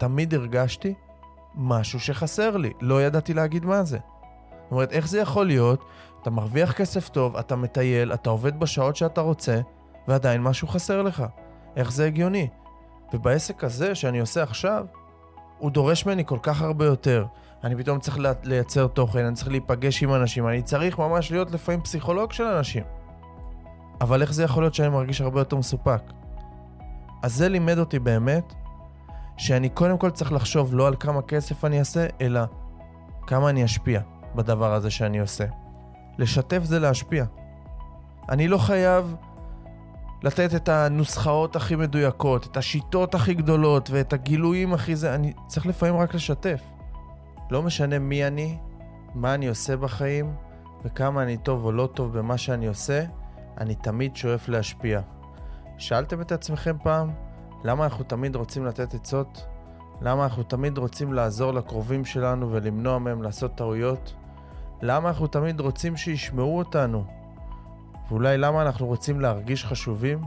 תמיד הרגשתי משהו שחסר לי, לא ידעתי להגיד מה זה. זאת אומרת, איך זה יכול להיות? אתה מרוויח כסף טוב, אתה מטייל, אתה עובד בשעות שאתה רוצה, ועדיין משהו חסר לך. איך זה הגיוני? ובעסק הזה שאני עושה עכשיו, הוא דורש ממני כל כך הרבה יותר. אני פתאום צריך לייצר תוכן, אני צריך להיפגש עם אנשים, אני צריך ממש להיות לפעמים פסיכולוג של אנשים. אבל איך זה יכול להיות שאני מרגיש הרבה יותר מסופק? אז זה לימד אותי באמת שאני קודם כל צריך לחשוב לא על כמה כסף אני אעשה, אלא כמה אני אשפיע בדבר הזה שאני עושה. לשתף זה להשפיע. אני לא חייב לתת את הנוסחאות הכי מדויקות, את השיטות הכי גדולות ואת הגילויים הכי זה, אני צריך לפעמים רק לשתף. לא משנה מי אני, מה אני עושה בחיים וכמה אני טוב או לא טוב במה שאני עושה, אני תמיד שואף להשפיע. שאלתם את עצמכם פעם, למה אנחנו תמיד רוצים לתת עצות? למה אנחנו תמיד רוצים לעזור לקרובים שלנו ולמנוע מהם לעשות טעויות? למה אנחנו תמיד רוצים שישמעו אותנו? ואולי למה אנחנו רוצים להרגיש חשובים?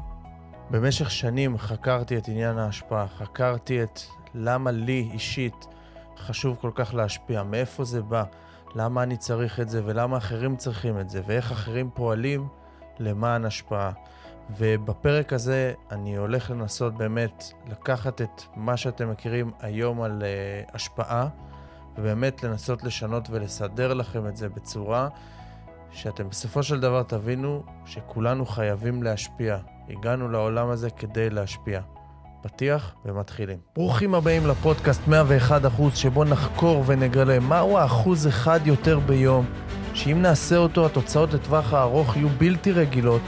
במשך שנים חקרתי את עניין ההשפעה, חקרתי את למה לי אישית חשוב כל כך להשפיע, מאיפה זה בא, למה אני צריך את זה ולמה אחרים צריכים את זה, ואיך אחרים פועלים למען השפעה. ובפרק הזה אני הולך לנסות באמת לקחת את מה שאתם מכירים היום על uh, השפעה, ובאמת לנסות לשנות ולסדר לכם את זה בצורה שאתם בסופו של דבר תבינו שכולנו חייבים להשפיע. הגענו לעולם הזה כדי להשפיע. פתיח ומתחילים. ברוכים הבאים לפודקאסט 101 אחוז, שבו נחקור ונגלה מהו האחוז אחד יותר ביום, שאם נעשה אותו התוצאות לטווח הארוך יהיו בלתי רגילות.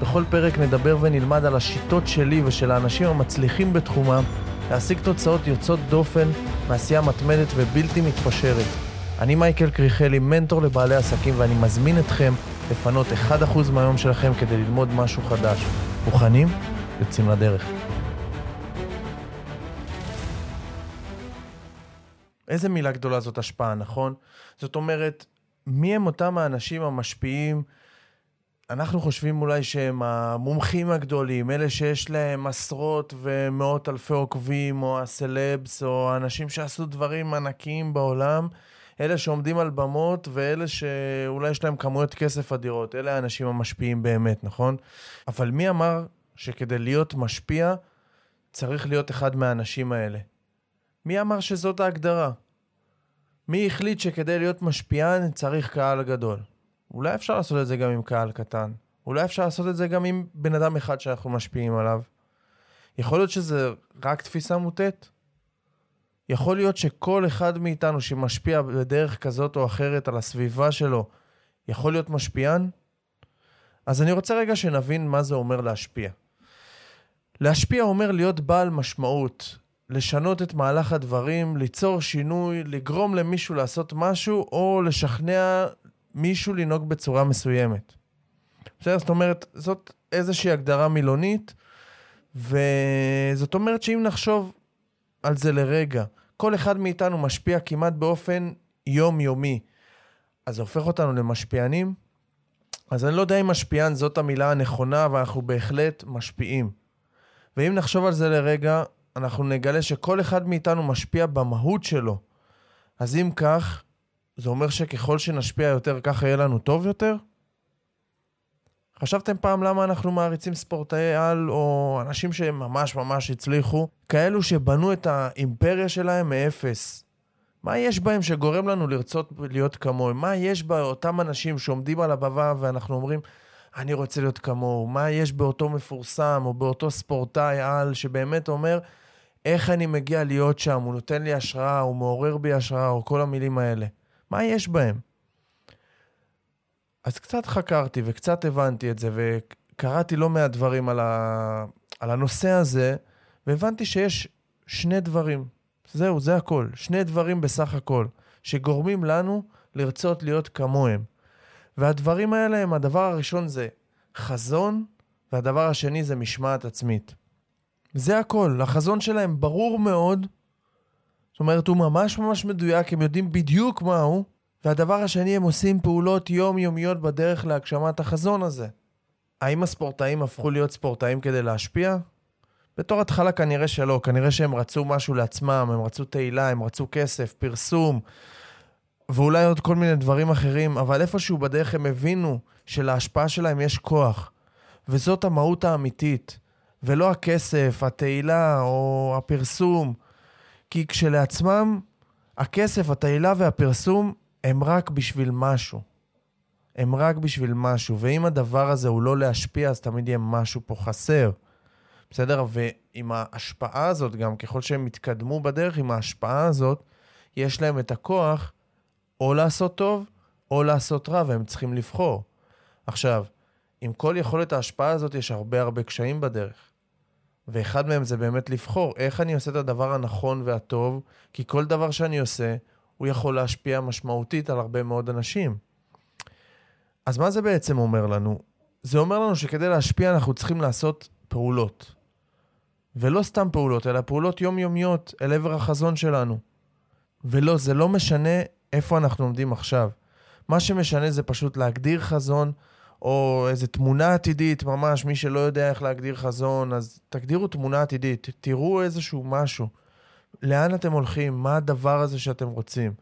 בכל פרק נדבר ונלמד על השיטות שלי ושל האנשים המצליחים בתחומם להשיג תוצאות יוצאות דופן מעשייה מתמדת ובלתי מתפשרת. אני מייקל קריכלי, מנטור לבעלי עסקים, ואני מזמין אתכם לפנות 1% מהיום שלכם כדי ללמוד משהו חדש. מוכנים? יוצאים לדרך. איזה מילה גדולה זאת השפעה, נכון? זאת אומרת, מי הם אותם האנשים המשפיעים? אנחנו חושבים אולי שהם המומחים הגדולים, אלה שיש להם עשרות ומאות אלפי עוקבים, או הסלבס, או האנשים שעשו דברים ענקיים בעולם. אלה שעומדים על במות ואלה שאולי יש להם כמויות כסף אדירות. אלה האנשים המשפיעים באמת, נכון? אבל מי אמר שכדי להיות משפיע צריך להיות אחד מהאנשים האלה? מי אמר שזאת ההגדרה? מי החליט שכדי להיות משפיען צריך קהל גדול? אולי אפשר לעשות את זה גם עם קהל קטן. אולי אפשר לעשות את זה גם עם בן אדם אחד שאנחנו משפיעים עליו. יכול להיות שזה רק תפיסה מוטית? יכול להיות שכל אחד מאיתנו שמשפיע בדרך כזאת או אחרת על הסביבה שלו, יכול להיות משפיען? אז אני רוצה רגע שנבין מה זה אומר להשפיע. להשפיע אומר להיות בעל משמעות, לשנות את מהלך הדברים, ליצור שינוי, לגרום למישהו לעשות משהו, או לשכנע מישהו לנהוג בצורה מסוימת. בסדר? זאת אומרת, זאת איזושהי הגדרה מילונית, וזאת אומרת שאם נחשוב על זה לרגע. כל אחד מאיתנו משפיע כמעט באופן יומיומי. אז זה הופך אותנו למשפיענים? אז אני לא יודע אם משפיען זאת המילה הנכונה, אבל אנחנו בהחלט משפיעים. ואם נחשוב על זה לרגע, אנחנו נגלה שכל אחד מאיתנו משפיע במהות שלו. אז אם כך, זה אומר שככל שנשפיע יותר, ככה יהיה לנו טוב יותר? חשבתם פעם למה אנחנו מעריצים ספורטאי על, או אנשים שממש ממש הצליחו? כאלו שבנו את האימפריה שלהם מאפס. מה יש בהם שגורם לנו לרצות להיות כמוהם? מה יש באותם אנשים שעומדים על הבמה ואנחנו אומרים, אני רוצה להיות כמוהו? מה יש באותו מפורסם או באותו ספורטאי על שבאמת אומר, איך אני מגיע להיות שם? הוא נותן לי השראה, הוא מעורר בי השראה, או כל המילים האלה. מה יש בהם? אז קצת חקרתי וקצת הבנתי את זה, וקראתי לא מעט דברים על, ה... על הנושא הזה, והבנתי שיש שני דברים. זהו, זה הכל. שני דברים בסך הכל, שגורמים לנו לרצות להיות כמוהם. והדברים האלה הם, הדבר הראשון זה חזון, והדבר השני זה משמעת עצמית. זה הכל. החזון שלהם ברור מאוד, זאת אומרת, הוא ממש ממש מדויק, הם יודעים בדיוק מה הוא, והדבר השני, הם עושים פעולות יומיומיות בדרך להגשמת החזון הזה. האם הספורטאים הפכו להיות ספורטאים כדי להשפיע? בתור התחלה כנראה שלא, כנראה שהם רצו משהו לעצמם, הם רצו תהילה, הם רצו כסף, פרסום, ואולי עוד כל מיני דברים אחרים, אבל איפשהו בדרך הם הבינו שלהשפעה שלהם יש כוח, וזאת המהות האמיתית, ולא הכסף, התהילה או הפרסום, כי כשלעצמם, הכסף, התהילה והפרסום הם רק בשביל משהו. הם רק בשביל משהו, ואם הדבר הזה הוא לא להשפיע, אז תמיד יהיה משהו פה חסר. בסדר? ועם ההשפעה הזאת, גם ככל שהם יתקדמו בדרך, עם ההשפעה הזאת, יש להם את הכוח או לעשות טוב או לעשות רע, והם צריכים לבחור. עכשיו, עם כל יכולת ההשפעה הזאת יש הרבה הרבה קשיים בדרך. ואחד מהם זה באמת לבחור איך אני עושה את הדבר הנכון והטוב, כי כל דבר שאני עושה, הוא יכול להשפיע משמעותית על הרבה מאוד אנשים. אז מה זה בעצם אומר לנו? זה אומר לנו שכדי להשפיע אנחנו צריכים לעשות פעולות. ולא סתם פעולות, אלא פעולות יומיומיות אל עבר החזון שלנו. ולא, זה לא משנה איפה אנחנו עומדים עכשיו. מה שמשנה זה פשוט להגדיר חזון, או איזו תמונה עתידית, ממש, מי שלא יודע איך להגדיר חזון, אז תגדירו תמונה עתידית, תראו איזשהו משהו. לאן אתם הולכים? מה הדבר הזה שאתם רוצים?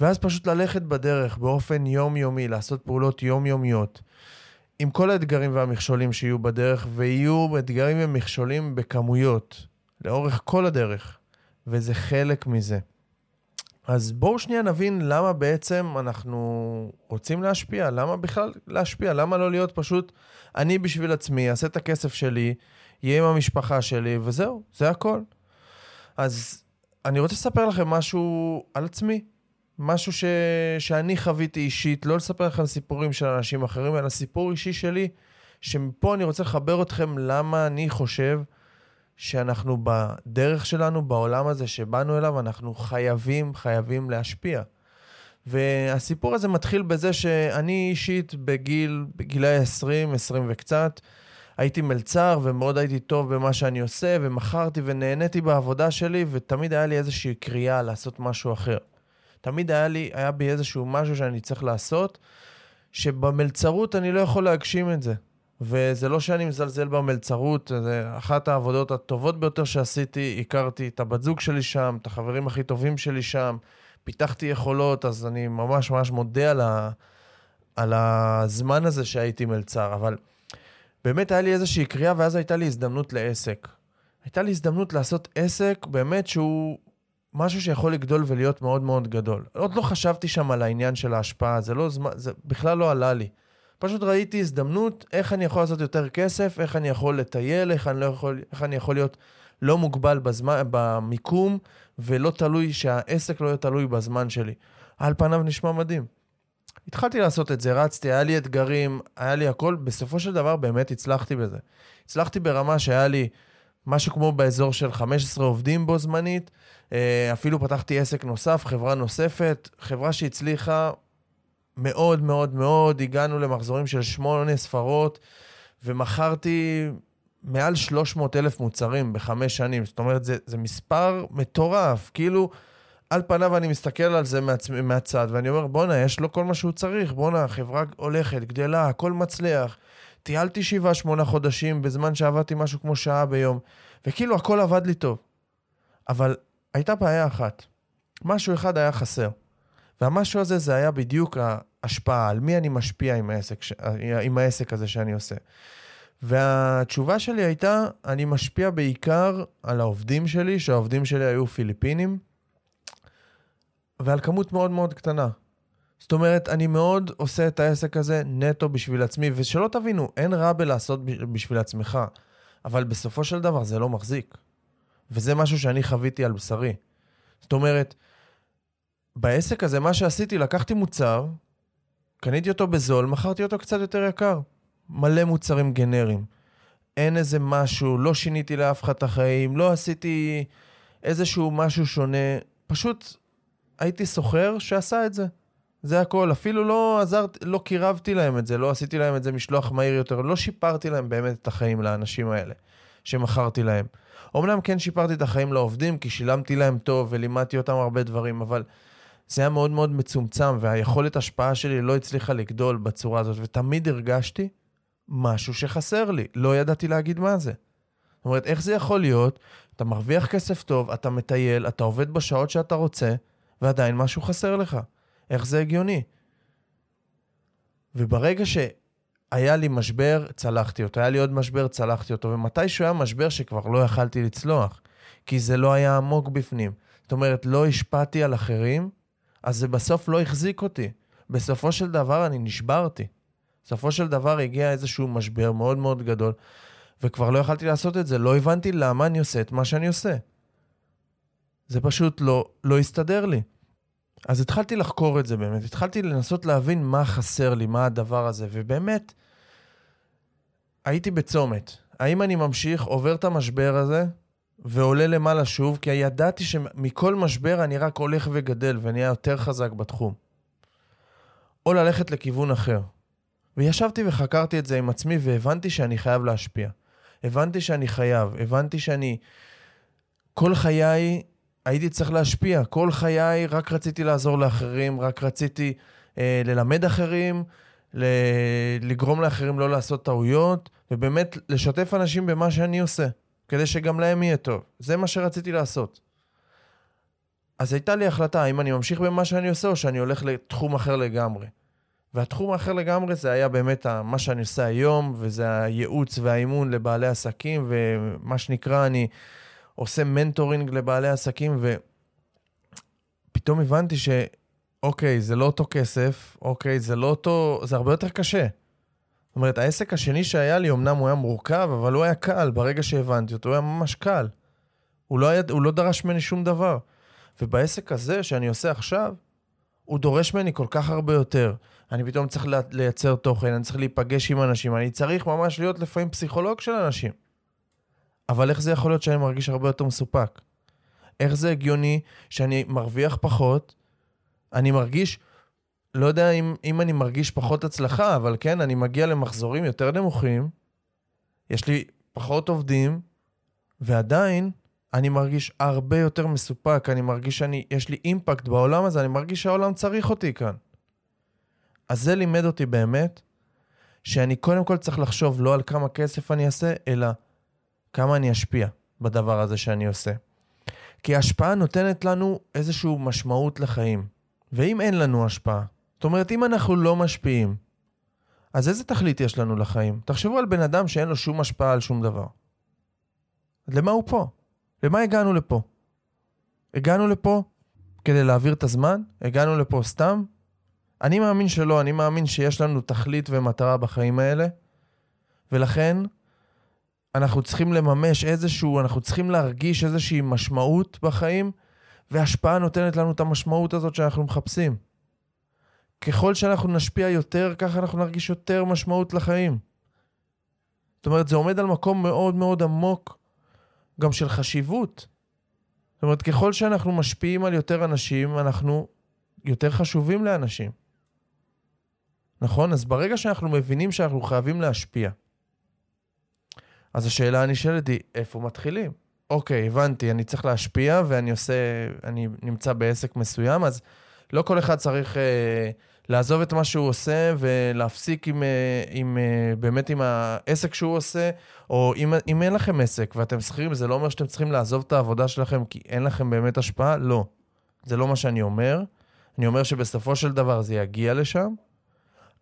ואז פשוט ללכת בדרך באופן יומיומי, לעשות פעולות יומיומיות. עם כל האתגרים והמכשולים שיהיו בדרך, ויהיו אתגרים ומכשולים בכמויות, לאורך כל הדרך, וזה חלק מזה. אז בואו שנייה נבין למה בעצם אנחנו רוצים להשפיע, למה בכלל להשפיע, למה לא להיות פשוט אני בשביל עצמי, אעשה את הכסף שלי, יהיה עם המשפחה שלי, וזהו, זה הכל. אז אני רוצה לספר לכם משהו על עצמי, משהו ש... שאני חוויתי אישית, לא לספר לכם סיפורים של אנשים אחרים, אלא סיפור אישי שלי, שמפה אני רוצה לחבר אתכם למה אני חושב שאנחנו בדרך שלנו, בעולם הזה שבאנו אליו, אנחנו חייבים, חייבים להשפיע. והסיפור הזה מתחיל בזה שאני אישית בגיל, בגילי 20, 20 וקצת, הייתי מלצר ומאוד הייתי טוב במה שאני עושה, ומכרתי ונהניתי בעבודה שלי, ותמיד היה לי איזושהי קריאה לעשות משהו אחר. תמיד היה לי, היה בי איזשהו משהו שאני צריך לעשות, שבמלצרות אני לא יכול להגשים את זה. וזה לא שאני מזלזל במלצרות, זה אחת העבודות הטובות ביותר שעשיתי, הכרתי את הבת זוג שלי שם, את החברים הכי טובים שלי שם, פיתחתי יכולות, אז אני ממש ממש מודה על, ה, על הזמן הזה שהייתי מלצר, אבל באמת היה לי איזושהי קריאה, ואז הייתה לי הזדמנות לעסק. הייתה לי הזדמנות לעשות עסק באמת שהוא משהו שיכול לגדול ולהיות מאוד מאוד גדול. עוד לא חשבתי שם על העניין של ההשפעה, זה, לא, זה בכלל לא עלה לי. פשוט ראיתי הזדמנות איך אני יכול לעשות יותר כסף, איך אני יכול לטייל, איך אני, לא יכול, איך אני יכול להיות לא מוגבל בזמן, במיקום, ולא תלוי, שהעסק לא יהיה תלוי בזמן שלי. על פניו נשמע מדהים. התחלתי לעשות את זה, רצתי, היה לי אתגרים, היה לי הכל, בסופו של דבר באמת הצלחתי בזה. הצלחתי ברמה שהיה לי משהו כמו באזור של 15 עובדים בו זמנית, אה, אפילו פתחתי עסק נוסף, חברה נוספת, חברה שהצליחה מאוד מאוד מאוד, הגענו למחזורים של שמונה ספרות, ומכרתי מעל 300 אלף מוצרים בחמש שנים. זאת אומרת, זה, זה מספר מטורף. כאילו, על פניו אני מסתכל על זה מעצ... מהצד, ואני אומר, בואנה, יש לו כל מה שהוא צריך. בואנה, החברה הולכת, גדלה, הכל מצליח. טיילתי שבעה, שמונה חודשים בזמן שעבדתי משהו כמו שעה ביום, וכאילו הכל עבד לי טוב. אבל הייתה בעיה אחת. משהו אחד היה חסר. והמשהו הזה זה היה בדיוק ההשפעה, על מי אני משפיע עם העסק, עם העסק הזה שאני עושה. והתשובה שלי הייתה, אני משפיע בעיקר על העובדים שלי, שהעובדים שלי היו פיליפינים, ועל כמות מאוד מאוד קטנה. זאת אומרת, אני מאוד עושה את העסק הזה נטו בשביל עצמי, ושלא תבינו, אין רע בלעשות בשביל עצמך, אבל בסופו של דבר זה לא מחזיק. וזה משהו שאני חוויתי על בשרי. זאת אומרת, בעסק הזה, מה שעשיתי, לקחתי מוצר, קניתי אותו בזול, מכרתי אותו קצת יותר יקר. מלא מוצרים גנריים. אין איזה משהו, לא שיניתי לאף אחד את החיים, לא עשיתי איזשהו משהו שונה. פשוט הייתי סוחר שעשה את זה. זה הכל. אפילו לא עזרתי, לא קירבתי להם את זה, לא עשיתי להם את זה משלוח מהיר יותר, לא שיפרתי להם באמת את החיים לאנשים האלה שמכרתי להם. אמנם כן שיפרתי את החיים לעובדים, כי שילמתי להם טוב ולימדתי אותם הרבה דברים, אבל זה היה מאוד מאוד מצומצם, והיכולת השפעה שלי לא הצליחה לגדול בצורה הזאת, ותמיד הרגשתי משהו שחסר לי, לא ידעתי להגיד מה זה. זאת אומרת, איך זה יכול להיות? אתה מרוויח כסף טוב, אתה מטייל, אתה עובד בשעות שאתה רוצה, ועדיין משהו חסר לך. איך זה הגיוני? וברגע שהיה לי משבר, צלחתי אותו. היה לי עוד משבר, צלחתי אותו. ומתישהו היה משבר שכבר לא יכלתי לצלוח, כי זה לא היה עמוק בפנים. זאת אומרת, לא השפעתי על אחרים, אז זה בסוף לא החזיק אותי. בסופו של דבר אני נשברתי. בסופו של דבר הגיע איזשהו משבר מאוד מאוד גדול, וכבר לא יכלתי לעשות את זה. לא הבנתי למה אני עושה את מה שאני עושה. זה פשוט לא, לא הסתדר לי. אז התחלתי לחקור את זה באמת, התחלתי לנסות להבין מה חסר לי, מה הדבר הזה, ובאמת, הייתי בצומת. האם אני ממשיך, עובר את המשבר הזה, ועולה למעלה שוב, כי ידעתי שמכל משבר אני רק הולך וגדל ונהיה יותר חזק בתחום. או ללכת לכיוון אחר. וישבתי וחקרתי את זה עם עצמי והבנתי שאני חייב להשפיע. הבנתי שאני חייב, הבנתי שאני... כל חיי הייתי צריך להשפיע. כל חיי רק רציתי לעזור לאחרים, רק רציתי אה, ללמד אחרים, ל... לגרום לאחרים לא לעשות טעויות, ובאמת לשתף אנשים במה שאני עושה. כדי שגם להם יהיה טוב. זה מה שרציתי לעשות. אז הייתה לי החלטה האם אני ממשיך במה שאני עושה או שאני הולך לתחום אחר לגמרי. והתחום האחר לגמרי זה היה באמת מה שאני עושה היום, וזה הייעוץ והאימון לבעלי עסקים, ומה שנקרא, אני עושה מנטורינג לבעלי עסקים, ופתאום הבנתי שאוקיי, זה לא אותו כסף, אוקיי, זה לא אותו, זה הרבה יותר קשה. זאת אומרת, העסק השני שהיה לי, אמנם הוא היה מורכב, אבל הוא היה קל. ברגע שהבנתי אותו, הוא היה ממש קל. הוא לא, היה, הוא לא דרש ממני שום דבר. ובעסק הזה שאני עושה עכשיו, הוא דורש ממני כל כך הרבה יותר. אני פתאום צריך לייצר תוכן, אני צריך להיפגש עם אנשים, אני צריך ממש להיות לפעמים פסיכולוג של אנשים. אבל איך זה יכול להיות שאני מרגיש הרבה יותר מסופק? איך זה הגיוני שאני מרוויח פחות, אני מרגיש לא יודע אם, אם אני מרגיש פחות הצלחה, אבל כן, אני מגיע למחזורים יותר נמוכים, יש לי פחות עובדים, ועדיין אני מרגיש הרבה יותר מסופק, אני מרגיש שיש לי אימפקט בעולם הזה, אני מרגיש שהעולם צריך אותי כאן. אז זה לימד אותי באמת, שאני קודם כל צריך לחשוב לא על כמה כסף אני אעשה, אלא כמה אני אשפיע בדבר הזה שאני עושה. כי ההשפעה נותנת לנו איזושהי משמעות לחיים. ואם אין לנו השפעה, זאת אומרת, אם אנחנו לא משפיעים, אז איזה תכלית יש לנו לחיים? תחשבו על בן אדם שאין לו שום השפעה על שום דבר. למה הוא פה? למה הגענו לפה? הגענו לפה כדי להעביר את הזמן? הגענו לפה סתם? אני מאמין שלא, אני מאמין שיש לנו תכלית ומטרה בחיים האלה, ולכן אנחנו צריכים לממש איזשהו, אנחנו צריכים להרגיש איזושהי משמעות בחיים, והשפעה נותנת לנו את המשמעות הזאת שאנחנו מחפשים. ככל שאנחנו נשפיע יותר, ככה אנחנו נרגיש יותר משמעות לחיים. זאת אומרת, זה עומד על מקום מאוד מאוד עמוק, גם של חשיבות. זאת אומרת, ככל שאנחנו משפיעים על יותר אנשים, אנחנו יותר חשובים לאנשים. נכון? אז ברגע שאנחנו מבינים שאנחנו חייבים להשפיע, אז השאלה הנשאלת היא, איפה מתחילים? אוקיי, הבנתי, אני צריך להשפיע ואני עושה, אני נמצא בעסק מסוים, אז לא כל אחד צריך אה, לעזוב את מה שהוא עושה ולהפסיק עם, אה, עם, אה, באמת עם העסק שהוא עושה, או אם, אם אין לכם עסק ואתם שכירים, זה לא אומר שאתם צריכים לעזוב את העבודה שלכם כי אין לכם באמת השפעה? לא. זה לא מה שאני אומר. אני אומר שבסופו של דבר זה יגיע לשם,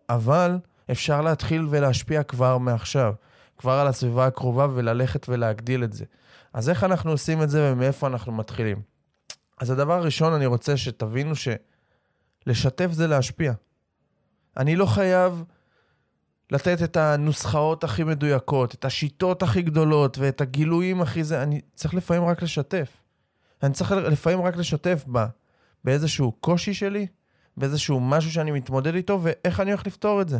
אבל אפשר להתחיל ולהשפיע כבר מעכשיו, כבר על הסביבה הקרובה וללכת ולהגדיל את זה. אז איך אנחנו עושים את זה ומאיפה אנחנו מתחילים? אז הדבר הראשון, אני רוצה שתבינו שלשתף זה להשפיע. אני לא חייב לתת את הנוסחאות הכי מדויקות, את השיטות הכי גדולות ואת הגילויים הכי זה, אני צריך לפעמים רק לשתף. אני צריך לפעמים רק לשתף בה, באיזשהו קושי שלי, באיזשהו משהו שאני מתמודד איתו, ואיך אני הולך לפתור את זה.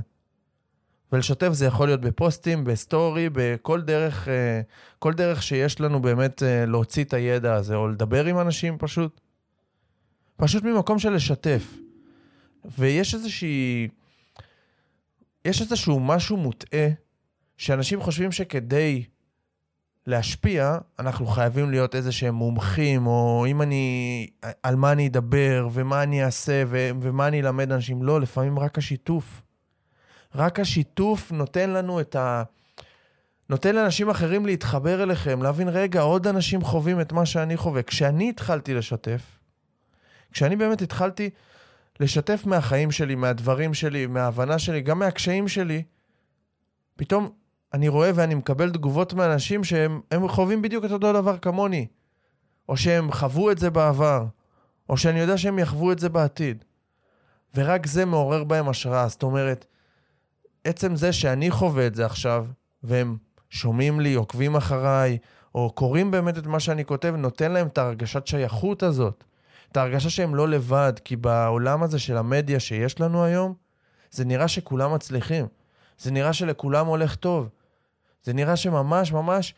ולשתף זה יכול להיות בפוסטים, בסטורי, בכל דרך, אה, כל דרך שיש לנו באמת אה, להוציא את הידע הזה, או לדבר עם אנשים פשוט. פשוט ממקום של לשתף. ויש איזושהי... יש איזשהו משהו מוטעה, שאנשים חושבים שכדי להשפיע, אנחנו חייבים להיות איזה שהם מומחים, או אם אני... על מה אני אדבר, ומה אני אעשה, ו, ומה אני אלמד אנשים. לא, לפעמים רק השיתוף. רק השיתוף נותן לנו את ה... נותן לאנשים אחרים להתחבר אליכם, להבין, רגע, עוד אנשים חווים את מה שאני חווה. כשאני התחלתי לשתף, כשאני באמת התחלתי לשתף מהחיים שלי, מהדברים שלי, מההבנה שלי, גם מהקשיים שלי, פתאום אני רואה ואני מקבל תגובות מאנשים שהם חווים בדיוק את אותו דבר כמוני, או שהם חוו את זה בעבר, או שאני יודע שהם יחוו את זה בעתיד. ורק זה מעורר בהם השראה. זאת אומרת, עצם זה שאני חווה את זה עכשיו, והם שומעים לי, עוקבים אחריי, או קוראים באמת את מה שאני כותב, נותן להם את ההרגשת שייכות הזאת. את ההרגשה שהם לא לבד, כי בעולם הזה של המדיה שיש לנו היום, זה נראה שכולם מצליחים. זה נראה שלכולם הולך טוב. זה נראה שממש ממש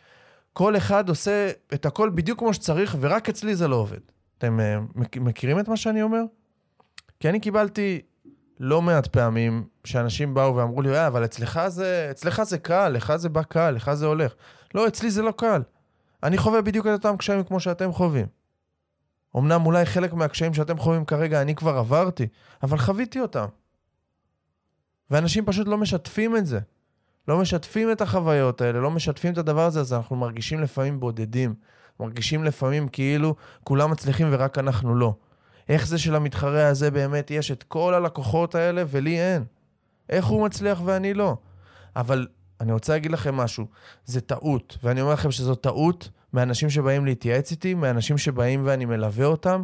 כל אחד עושה את הכל בדיוק כמו שצריך, ורק אצלי זה לא עובד. אתם uh, מכירים את מה שאני אומר? כי אני קיבלתי לא מעט פעמים שאנשים באו ואמרו לי, אה, אבל אצלך זה, אצלך זה קל, לך זה בא קל, לך זה הולך. לא, אצלי זה לא קל. אני חווה בדיוק את אותם קשיים כמו שאתם חווים. אמנם אולי חלק מהקשיים שאתם חווים כרגע אני כבר עברתי, אבל חוויתי אותם. ואנשים פשוט לא משתפים את זה. לא משתפים את החוויות האלה, לא משתפים את הדבר הזה, אז אנחנו מרגישים לפעמים בודדים. מרגישים לפעמים כאילו כולם מצליחים ורק אנחנו לא. איך זה שלמתחרה הזה באמת יש את כל הלקוחות האלה ולי אין? איך הוא מצליח ואני לא? אבל אני רוצה להגיד לכם משהו, זה טעות, ואני אומר לכם שזו טעות מאנשים שבאים להתייעץ איתי, מאנשים שבאים ואני מלווה אותם,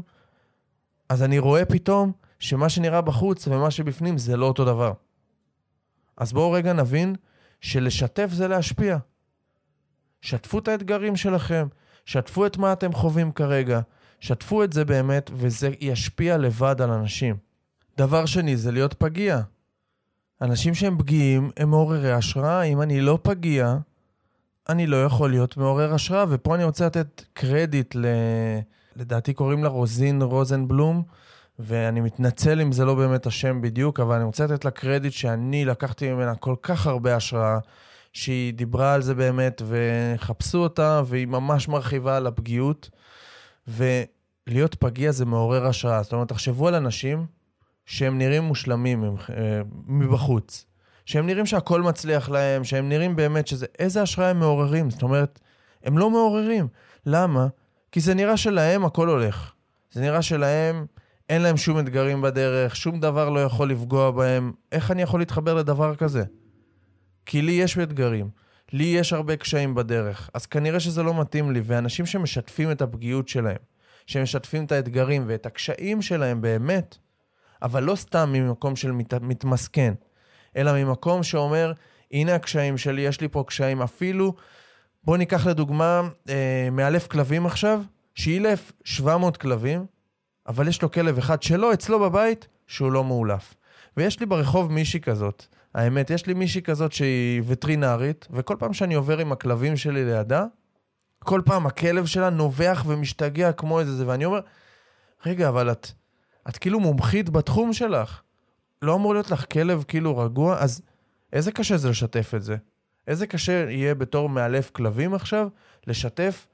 אז אני רואה פתאום שמה שנראה בחוץ ומה שבפנים זה לא אותו דבר. אז בואו רגע נבין שלשתף זה להשפיע. שתפו את האתגרים שלכם, שתפו את מה אתם חווים כרגע, שתפו את זה באמת, וזה ישפיע לבד על אנשים. דבר שני זה להיות פגיע. אנשים שהם פגיעים הם מעוררי השראה. אם אני לא פגיע, אני לא יכול להיות מעורר השראה. ופה אני רוצה לתת קרדיט ל... לדעתי קוראים לה רוזין רוזנבלום, ואני מתנצל אם זה לא באמת השם בדיוק, אבל אני רוצה לתת לה קרדיט שאני לקחתי ממנה כל כך הרבה השראה, שהיא דיברה על זה באמת, וחפשו אותה, והיא ממש מרחיבה על הפגיעות. ולהיות פגיע זה מעורר השראה. זאת אומרת, תחשבו על אנשים שהם נראים מושלמים אה, מבחוץ, שהם נראים שהכל מצליח להם, שהם נראים באמת שזה... איזה השראה הם מעוררים? זאת אומרת, הם לא מעוררים. למה? כי זה נראה שלהם הכל הולך. זה נראה שלהם אין להם שום אתגרים בדרך, שום דבר לא יכול לפגוע בהם. איך אני יכול להתחבר לדבר כזה? כי לי יש אתגרים. לי יש הרבה קשיים בדרך, אז כנראה שזה לא מתאים לי, ואנשים שמשתפים את הפגיעות שלהם, שמשתפים את האתגרים ואת הקשיים שלהם באמת, אבל לא סתם ממקום של מת, מתמסכן, אלא ממקום שאומר, הנה הקשיים שלי, יש לי פה קשיים, אפילו, בואו ניקח לדוגמה, אה, מאלף כלבים עכשיו, שאילף 700 כלבים, אבל יש לו כלב אחד שלו, אצלו בבית, שהוא לא מאולף. ויש לי ברחוב מישהי כזאת, האמת, יש לי מישהי כזאת שהיא וטרינרית, וכל פעם שאני עובר עם הכלבים שלי לידה, כל פעם הכלב שלה נובח ומשתגע כמו איזה זה, ואני אומר, רגע, אבל את, את כאילו מומחית בתחום שלך. לא אמור להיות לך כלב כאילו רגוע? אז איזה קשה זה לשתף את זה? איזה קשה יהיה בתור מאלף כלבים עכשיו, לשתף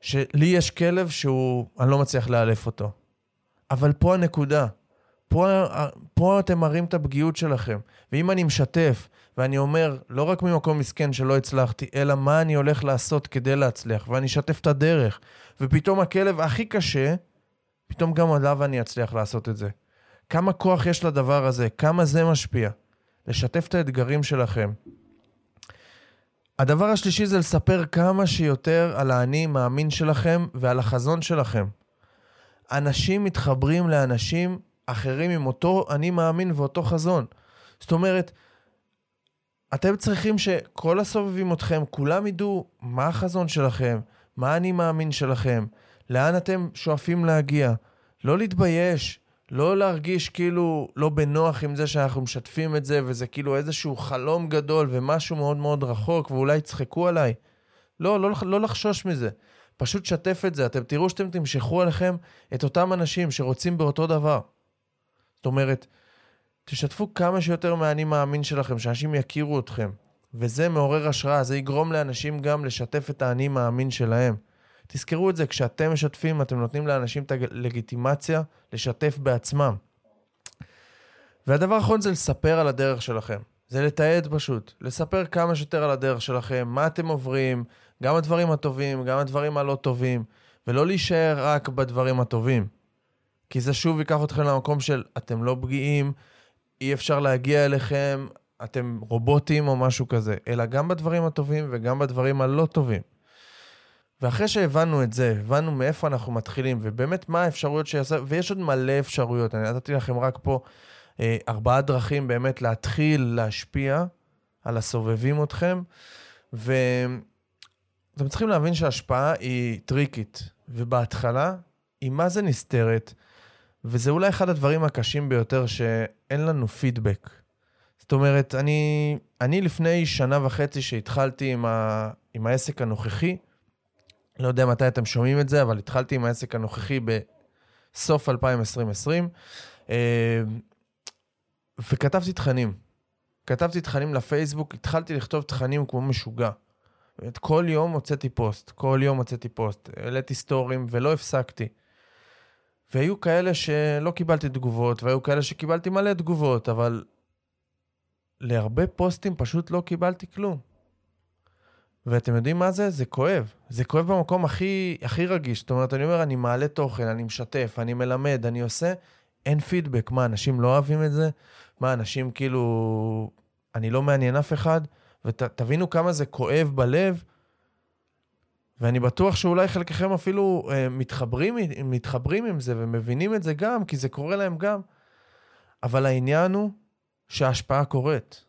שלי יש כלב שהוא, אני לא מצליח לאלף אותו. אבל פה הנקודה. פה, פה אתם מראים את הפגיעות שלכם. ואם אני משתף, ואני אומר, לא רק ממקום מסכן שלא הצלחתי, אלא מה אני הולך לעשות כדי להצליח, ואני אשתף את הדרך, ופתאום הכלב הכי קשה, פתאום גם עליו אני אצליח לעשות את זה. כמה כוח יש לדבר הזה, כמה זה משפיע. לשתף את האתגרים שלכם. הדבר השלישי זה לספר כמה שיותר על האני מאמין שלכם ועל החזון שלכם. אנשים מתחברים לאנשים אחרים עם אותו אני מאמין ואותו חזון. זאת אומרת, אתם צריכים שכל הסובבים אתכם, כולם ידעו מה החזון שלכם, מה אני מאמין שלכם, לאן אתם שואפים להגיע. לא להתבייש, לא להרגיש כאילו לא בנוח עם זה שאנחנו משתפים את זה, וזה כאילו איזשהו חלום גדול ומשהו מאוד מאוד רחוק, ואולי יצחקו עליי. לא, לא, לא לחשוש מזה. פשוט שתף את זה. אתם תראו שאתם תמשכו עליכם את אותם אנשים שרוצים באותו דבר. זאת אומרת, תשתפו כמה שיותר מהאני מאמין שלכם, שאנשים יכירו אתכם. וזה מעורר השראה, זה יגרום לאנשים גם לשתף את האני מאמין שלהם. תזכרו את זה, כשאתם משתפים, אתם נותנים לאנשים את הלגיטימציה לשתף בעצמם. והדבר האחרון זה לספר על הדרך שלכם. זה לתעד פשוט. לספר כמה שיותר על הדרך שלכם, מה אתם עוברים, גם הדברים הטובים, גם הדברים הלא טובים, ולא להישאר רק בדברים הטובים. כי זה שוב ייקח אתכם למקום של אתם לא פגיעים, אי אפשר להגיע אליכם, אתם רובוטים או משהו כזה, אלא גם בדברים הטובים וגם בדברים הלא טובים. ואחרי שהבנו את זה, הבנו מאיפה אנחנו מתחילים, ובאמת מה האפשרויות שיעשה, ויש עוד מלא אפשרויות, אני נתתי לכם רק פה אה, ארבעה דרכים באמת להתחיל להשפיע על הסובבים אתכם, ואתם צריכים להבין שההשפעה היא טריקית, ובהתחלה היא מה זה נסתרת, וזה אולי אחד הדברים הקשים ביותר שאין לנו פידבק. זאת אומרת, אני, אני לפני שנה וחצי שהתחלתי עם, ה, עם העסק הנוכחי, לא יודע מתי אתם שומעים את זה, אבל התחלתי עם העסק הנוכחי בסוף 2020, אה, וכתבתי תכנים. כתבתי תכנים לפייסבוק, התחלתי לכתוב תכנים כמו משוגע. כל יום הוצאתי פוסט, כל יום הוצאתי פוסט, העליתי סטורים ולא הפסקתי. והיו כאלה שלא קיבלתי תגובות, והיו כאלה שקיבלתי מלא תגובות, אבל להרבה פוסטים פשוט לא קיבלתי כלום. ואתם יודעים מה זה? זה כואב. זה כואב במקום הכי, הכי רגיש. זאת אומרת, אני אומר, אני מעלה תוכן, אני משתף, אני מלמד, אני עושה, אין פידבק. מה, אנשים לא אוהבים את זה? מה, אנשים כאילו... אני לא מעניין אף אחד? ותבינו ות, כמה זה כואב בלב. ואני בטוח שאולי חלקכם אפילו אה, מתחברים, מתחברים עם זה ומבינים את זה גם, כי זה קורה להם גם. אבל העניין הוא שההשפעה קורית.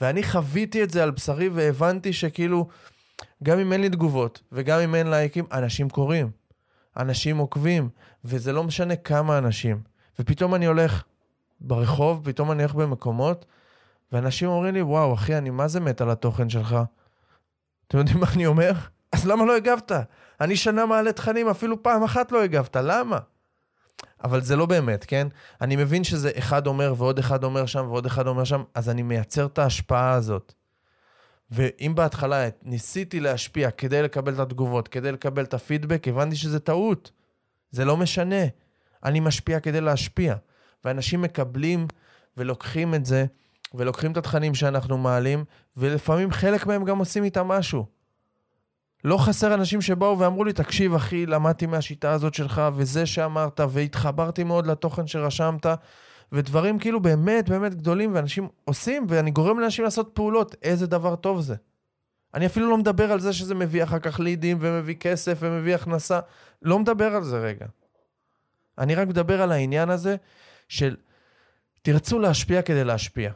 ואני חוויתי את זה על בשרי והבנתי שכאילו, גם אם אין לי תגובות וגם אם אין לייקים, אנשים קוראים. אנשים עוקבים, וזה לא משנה כמה אנשים. ופתאום אני הולך ברחוב, פתאום אני הולך במקומות, ואנשים אומרים לי, וואו, אחי, אני מה זה מת על התוכן שלך? אתם יודעים מה אני אומר? אז למה לא הגבת? אני שנה מעלה תכנים, אפילו פעם אחת לא הגבת, למה? אבל זה לא באמת, כן? אני מבין שזה אחד אומר ועוד אחד אומר שם ועוד אחד אומר שם, אז אני מייצר את ההשפעה הזאת. ואם בהתחלה ניסיתי להשפיע כדי לקבל את התגובות, כדי לקבל את הפידבק, הבנתי שזה טעות. זה לא משנה. אני משפיע כדי להשפיע. ואנשים מקבלים ולוקחים את זה, ולוקחים את התכנים שאנחנו מעלים, ולפעמים חלק מהם גם עושים איתם משהו. לא חסר אנשים שבאו ואמרו לי, תקשיב אחי, למדתי מהשיטה הזאת שלך, וזה שאמרת, והתחברתי מאוד לתוכן שרשמת, ודברים כאילו באמת באמת גדולים, ואנשים עושים, ואני גורם לאנשים לעשות פעולות, איזה דבר טוב זה. אני אפילו לא מדבר על זה שזה מביא אחר כך לידים, ומביא כסף, ומביא הכנסה, לא מדבר על זה רגע. אני רק מדבר על העניין הזה של תרצו להשפיע כדי להשפיע.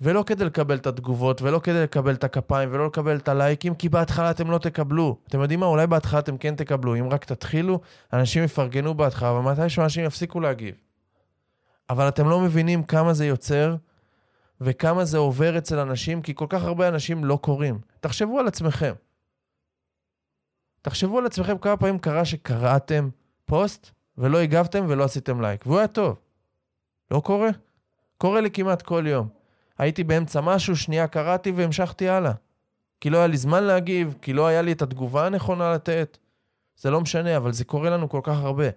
ולא כדי לקבל את התגובות, ולא כדי לקבל את הכפיים, ולא לקבל את הלייקים, כי בהתחלה אתם לא תקבלו. אתם יודעים מה? אולי בהתחלה אתם כן תקבלו. אם רק תתחילו, אנשים יפרגנו בהתחלה, אבל מתישהו אנשים יפסיקו להגיב. אבל אתם לא מבינים כמה זה יוצר, וכמה זה עובר אצל אנשים, כי כל כך הרבה אנשים לא קוראים. תחשבו על עצמכם. תחשבו על עצמכם כמה פעמים קרה שקראתם פוסט, ולא הגבתם ולא עשיתם לייק, והוא היה טוב. לא קורה? קורה לי כמעט כל יום. הייתי באמצע משהו, שנייה קראתי והמשכתי הלאה. כי לא היה לי זמן להגיב, כי לא היה לי את התגובה הנכונה לתת. זה לא משנה, אבל זה קורה לנו כל כך הרבה.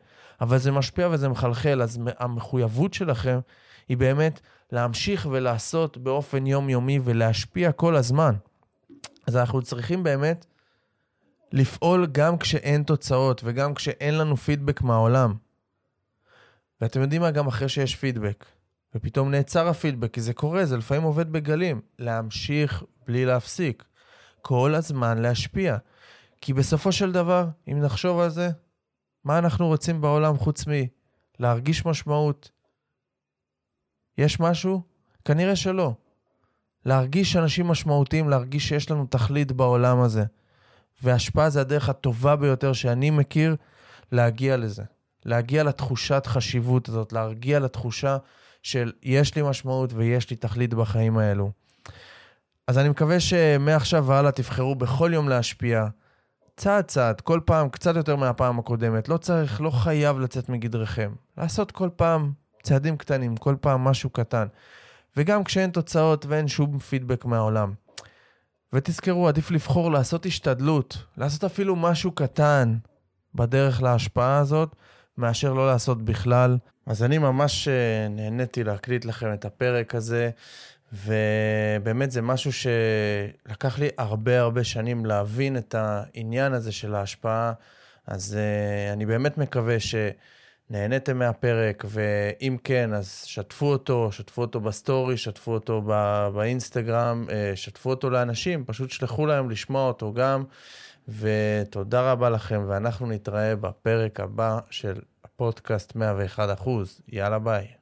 אבל זה משפיע וזה מחלחל, אז המחויבות שלכם היא באמת להמשיך ולעשות באופן יומיומי ולהשפיע כל הזמן. אז אנחנו צריכים באמת לפעול גם כשאין תוצאות וגם כשאין לנו פידבק מהעולם. ואתם יודעים מה? גם אחרי שיש פידבק. ופתאום נעצר הפידבק, כי זה קורה, זה לפעמים עובד בגלים. להמשיך בלי להפסיק. כל הזמן להשפיע. כי בסופו של דבר, אם נחשוב על זה, מה אנחנו רוצים בעולם חוץ מלהרגיש משמעות? יש משהו? כנראה שלא. להרגיש אנשים משמעותיים, להרגיש שיש לנו תכלית בעולם הזה. והשפעה זה הדרך הטובה ביותר שאני מכיר להגיע לזה. להגיע לתחושת חשיבות הזאת, להרגיע לתחושה של יש לי משמעות ויש לי תכלית בחיים האלו. אז אני מקווה שמעכשיו והלאה תבחרו בכל יום להשפיע, צעד צעד, כל פעם קצת יותר מהפעם הקודמת. לא צריך, לא חייב לצאת מגדרכם. לעשות כל פעם צעדים קטנים, כל פעם משהו קטן. וגם כשאין תוצאות ואין שום פידבק מהעולם. ותזכרו, עדיף לבחור לעשות השתדלות, לעשות אפילו משהו קטן בדרך להשפעה הזאת, מאשר לא לעשות בכלל. אז אני ממש אה, נהניתי להקליט לכם את הפרק הזה, ובאמת זה משהו שלקח לי הרבה הרבה שנים להבין את העניין הזה של ההשפעה. אז אה, אני באמת מקווה שנהניתם מהפרק, ואם כן, אז שתפו אותו, שתפו אותו בסטורי, שתפו אותו בא, באינסטגרם, אה, שתפו אותו לאנשים, פשוט שלחו להם לשמוע אותו גם. ותודה רבה לכם, ואנחנו נתראה בפרק הבא של הפודקאסט 101 יאללה ביי.